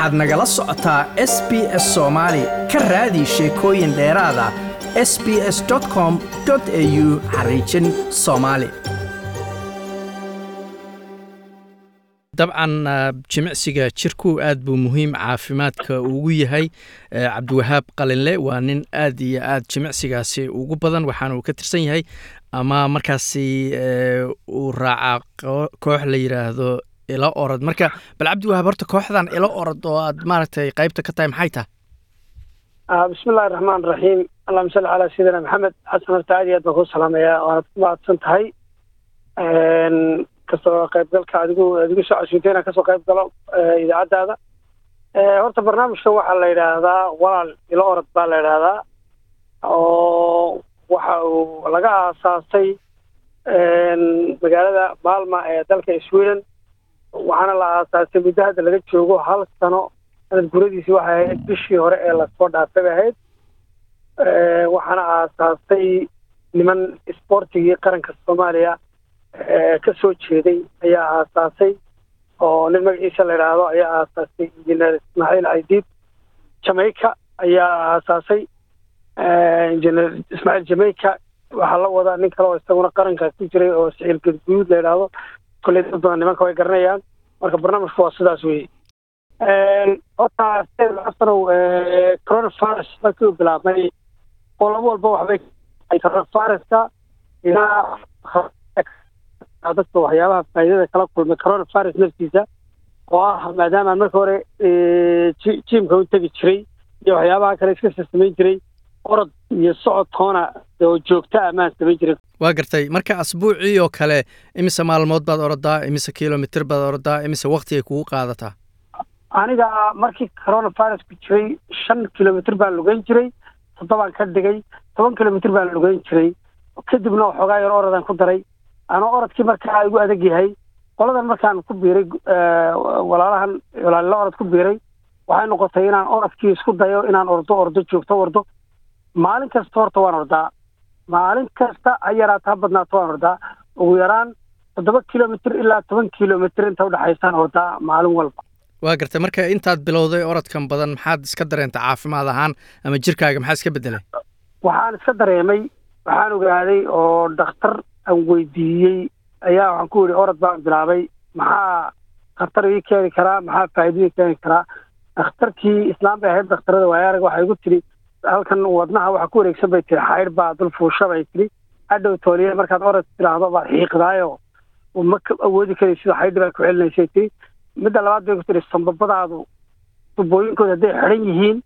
waxaad nagala socotaa s b s soomaali ka raadi sheekooyin dheeraada s b s com au xariijin soomaali dabcan jimicsiga jirku aad buu muhiim caafimaadka ugu yahay. Cabdiwahaab qalinle waa nin aad iyo aad jimicsigaasi ugu badan waxaana uu ka tirsan yahay. Ama markaasi uu raacaa koox la yidhaahdo ilo orod. Marka bal cabdiwahaab horta kooxdan ilo orod oo aad maaragtay qaybta ka tahay maxay tahay? Bismi illahi raxmaan raxiim allahuma salli calaa sayidina maxamed xasan horta aad iyo aad baan kuu salaamayaa. Waanad ku mahadsan tahay. Kasoo qaybgalka adigu adigu soo casuutay inaan ka soo qayb galo idaacaddaada horta barnaamijkan waxaa la yidhaahdaa walaal ilo orod baa la yidhaahdaa oo waxa uu laga aasaasay magaalada maalma ee dalka sweden waxaana la aasaasay muddo laga joogo hal sano. Sanad guradiisi waxay ahayd bishii hore ee la soo dhaafay bay ahayd waxaana aasaasay niman isboortigii qaranka soomaaliya ka soo jeeday ayaa aasaasay. Oo nin magaciisa la yidhaahdo ayaa aasaasay. Injineer ismaaciil caydiid jamaica ayaa aasaasay. Injineer ismaaciil jamaica waxaa la wadaa nin kale oo isaguna qaranka ku jiray oo siciil gadguud la yidhaahdo. Kolley dad badan nimanka way garanayaan marka barnaamijku waa sidaas weeye. Horta xasanow coronavirus markii uu bilaabmay oo laba walba waxbay coronaviruska ilaa dadka waxyaabaha faa'iidada kala kulmay coronavirus naftiisa oo ah maadaama marka hore jiimka u tegi jiray iyo waxyaabaha kale iska samayn jiray orod iyo socod toona oo joogta amaan samayn jiray waa gartay marka asbuucii oo kale imise maalmood baad orodaa imise kilomitr baad orodaa imise waktigay kugu qaadataa? Aniga markii coronavirusku jiray shan kilomitr baan lugeyn jiray toddobaan ka dhigay toban kilomitr baan lugeyn jiray. Kadibna waxoogaa yar orodaan ku daray. Anoo orodkii markaa igu adag yahay. Qoladan markaan ku biiray walaalahan walaalila orod ku biiray waxay noqotay inaan orodkii isku dayo inaan ordo ordo joogto ordo maalin kasta horta waan ordaa. Maalin kasta ha yaraato ha badnaato waan ordaa. Ugu yaraan toddoba kilomitr ilaa toban kilomitr inta udhexaysaan ordaa maalin walba. Waa gartay. Marka intaad bilowday orodkan badan maxaad iska dareentay caafimaad ahaan ama jirkaaga maxaa iska bedelay waxaan iska dareemay waxaan ogaaday oo dhakhtar aan weydiiyey ayaa waxaan ku yidhi orod baan bilaabay. Maxaa khatar ii keeni karaa? Maxaa faa'iido ii keeni karaa? Dhakhtarkii islaam bay ahayd dhakhtarada waayaarag waxay igu tidhi halkan wadnaha waxa ku wareegsan bay tihi xaydh baa dul fuusha bay tidhi hadhow tooliye markaad orod tidhaahdo baad xiiqdaayo ma awoodi karay sida xaydhi baa ku celinaysay tihi. Midda labaad bay ku tidhi sambabadaadu tubooyinkooda hadday xidhan yihiin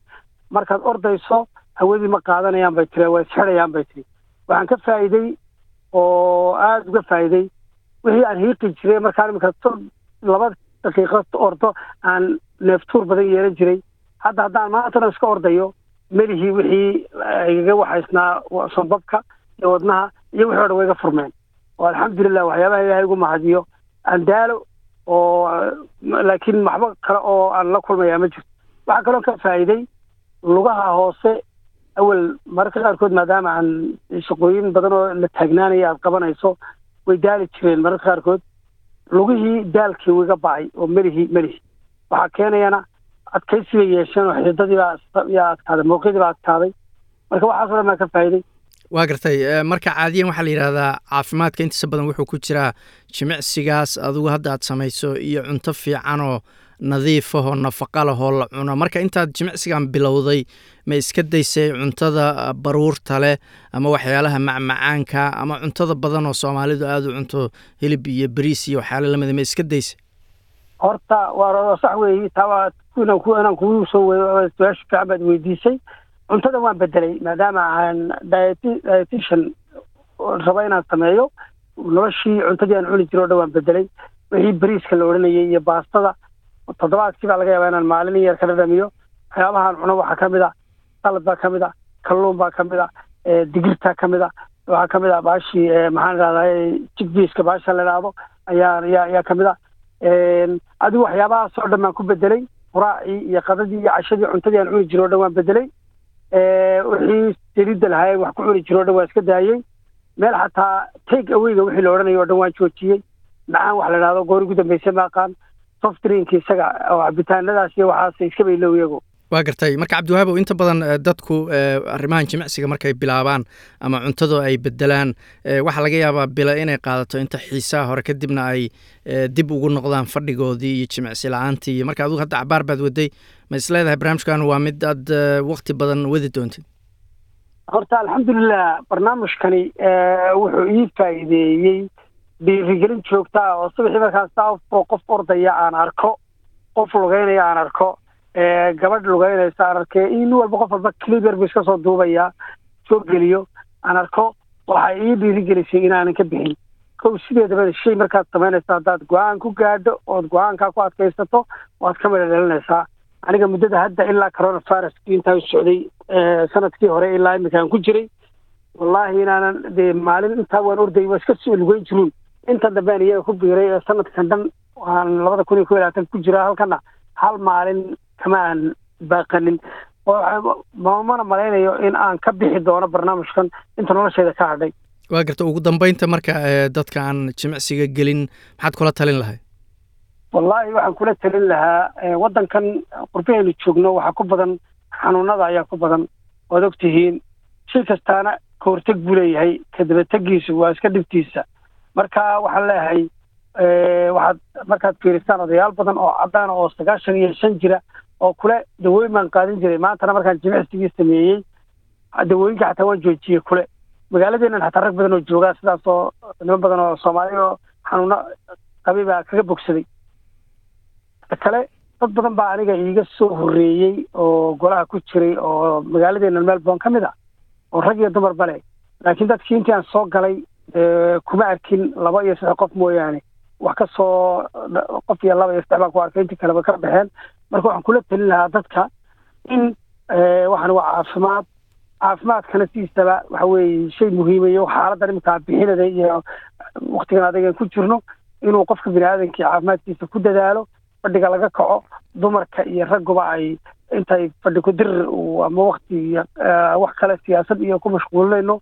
markaad ordayso hawadii ma qaadanayaan bay tiri waa isxidhayaan bay tihi. Waxaan ka faa'iiday oo aada uga faa'iiday wixii aan hiiqi jiray markaan imika laba daqiiqo ordo aan neeftuur badan yeelan jiray. Hadda haddaan maantana iska ordayo melihii wixii igaga waxaysnaa sambabka iyo wadnaha iyo wixii o dhan furmeen. Oo alxamdulilah waxyaabaha ilaahay ugu mahadiyo. Aan daalo oo laakiin waxba kale oo aan la kulmayaa ma jirto. Waxaa kaloo ka faa'iiday lugaha hoose awel mararka qaarkood maadaama aan shaqooyin badan oo la taagnaanaya aad qabanayso way daali jireen mararka qaarkood. Lugihii daalkii wiga bacay oo melihii melihii waxaa keenayana adkaysi bay yeesheen oo xididadii baa yaa adkaaday mawqidii baa adkaaday marka waxaasoo dhan baa ka faa'iiday waa gartay marka caadiyan waxaa la yidhaahdaa caafimaadka intiisa badan wuxuu ku jiraa jimicsigaas adigu hadda aad samayso iyo cunto fiicanoo nadiifahoo nafaqa lahoo la cuno. Marka intaad jimicsigan bilowday ma iska daysay cuntada baruurta leh ama waxyaalaha macmacaanka ama cuntada badan oo soomaalidu aada u cunto hilib iyo beriis iyo waxyaala lamida ma iska daysay? Horta waa sax weeyi taa ku inaan kugu soo su'aasha fiican baad weydiisay cuntada waan bedelay maadaama aan diet dietitian raba inaan sameeyo noloshii cuntadii aan cuni jiro o dhan waan bedelay wixii beriiska la odhanayay iyo baastada toddobaadkii baa laga yaabaa inaan maalin yar ka dhadhamiyo waxyaabahaan cuno waxaa ka mid a salad baa ka mid a kalluun baa ka mid a digirtaa ka a waxaa ka mid a baashii maxaan idhahdaa jigbiiska baasha la idhaahdo ayaa ka mid a adigu waxyaabahaas oo dhan baan ku bedelay quraacii iyo qadadii iyo cashadii cuntadii aan cuni jiro o dhan waan bedelay. Wixii saliidda lahaayeen wax ku cuni jiro o dhan waan iska daayey meel xataa take awayga wixii la odhanayo o dhan waan joojiyey. Macaan wax la idhahdo goori ugu dambaysa ma aqaan. Soft drinkii isaga oo cabitaanadaas iyo waxaas iska baylow iyagu waa gartay. Marka cabdiwahaabow inta badan dadku arrimahan jimicsiga markay bilaabaan ama cuntado ay bedelaan waxaa laga yaabaa bila inay qaadato inta xiisaha hore kadibna ay dib ugu noqdaan fadhigoodii iyo jimicsi la'aantii. Marka adugu hadda cabaar baad waday ma is leedahay barnaamijkan waa mid aad wakti badan wadi doontid? Horta alxamdulilah barnaamijkani wuxuu ii faa'iideeyey dhiirigelin joogta ah oo subaxii markaas saafo qof ordaya aan arko qof lugeynaya aan arko gabadh lugeynaysa aan arkee nin walba qof walba cliber bu iska soo duubaya soo geliyo. Aan arko waxay ii dhiirigelisay inaanan ka bixin. Kow sideedaba shay markaad samaynaysa haddaad go'aan ku gaadho ood go'aankaa ku adkaysato waad ka madhadhalinaysaa aniga muddada hadda ilaa coronavirus intaa u socday sannadkii hore ilaa iminkaan ku jiray wallaahi inaanan dee maalin intaa waan orday waa iska soo lugeyn jiruun. Inta dambean iyaga ku biiray ee sanadkan dhan waan labada kun iyo ko iyo labaatan ku jiraa halkana hal maalin kama aan baaqanin mamana malaynayo in aan ka bixi doono barnaamijkan. Inta nolosheeda ka hadhay. Waa garta ugu dambeynta marka dadka aan jimicsiga gelin maxaad kula talin lahay? Wallaahi waxaan kula talin lahaa waddankan qurbahaynu joogno waxaa ku badan xanuunada ayaa ku badan. Waad og tihiin shay kastaana ka horteg buu leeyahay kadabategiisu waa iska dhibtiisa. Marka waxaan leeyahay waxaad markaad fiiristaan odayaal badan oo cadaan oo sagaashan iyo shan jira oo kule dawooyin baan qaadan jiray. Maantana markaan jimicsigii sameeyey dawooyinka xataa waan joojiyey kule. Magaaladeenan xataa rag badan oo joogaa sidaas oo niman badan oo soomaali oo xanuuno qabi baa kaga bogsaday. Kale dad badan baa aniga iiga soo horreeyey oo golaha ku jiray oo magaaladeena melbourne ka mid a oo rag iyo dumar bale laakiin dadkii intii aan soo galay kuma arkin laba iyo saddex qof mooyaane wax ka soo qof iyo laba iyo saddex baan ku arkay intii kaleba ka baxeen. Marka waxaan kula talin lahaa dadka in waxaan waa caafimaad caafimaadkana sidiisaba waxa weeye shay muhiimayo xaaladdan iminkaa bixinada iyo waktigan adagan ku jirno inuu qofka bini aadamkii caafimaadkiisa ku dadaalo fadhiga laga kaco dumarka iyo ragguba ay intay fadhi ku ama wakti wax kale siyaasad iyo ku mashquulinayno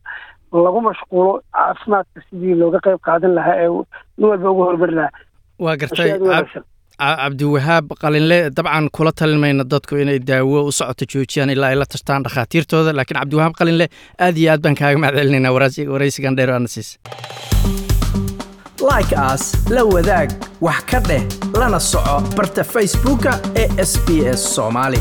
lagu mashquulo caafimaadka sidii looga qayb qaadan lahaa ee nin walba ugu horumari lahaa. Waa gartay cabdiwahaab qalinle dabcan kula talin mayna dadku inay daawo u socoto joojiyaan ilaa ay la tashtaan dhakhaatiirtooda laakiin cabdiwahaab qalinle aad iyo aad baan kaaga mahad celinaynaa waraysigan dheer aana like as la wadaag wax ka dheh lana soco barta facebooka ee sb s soomaali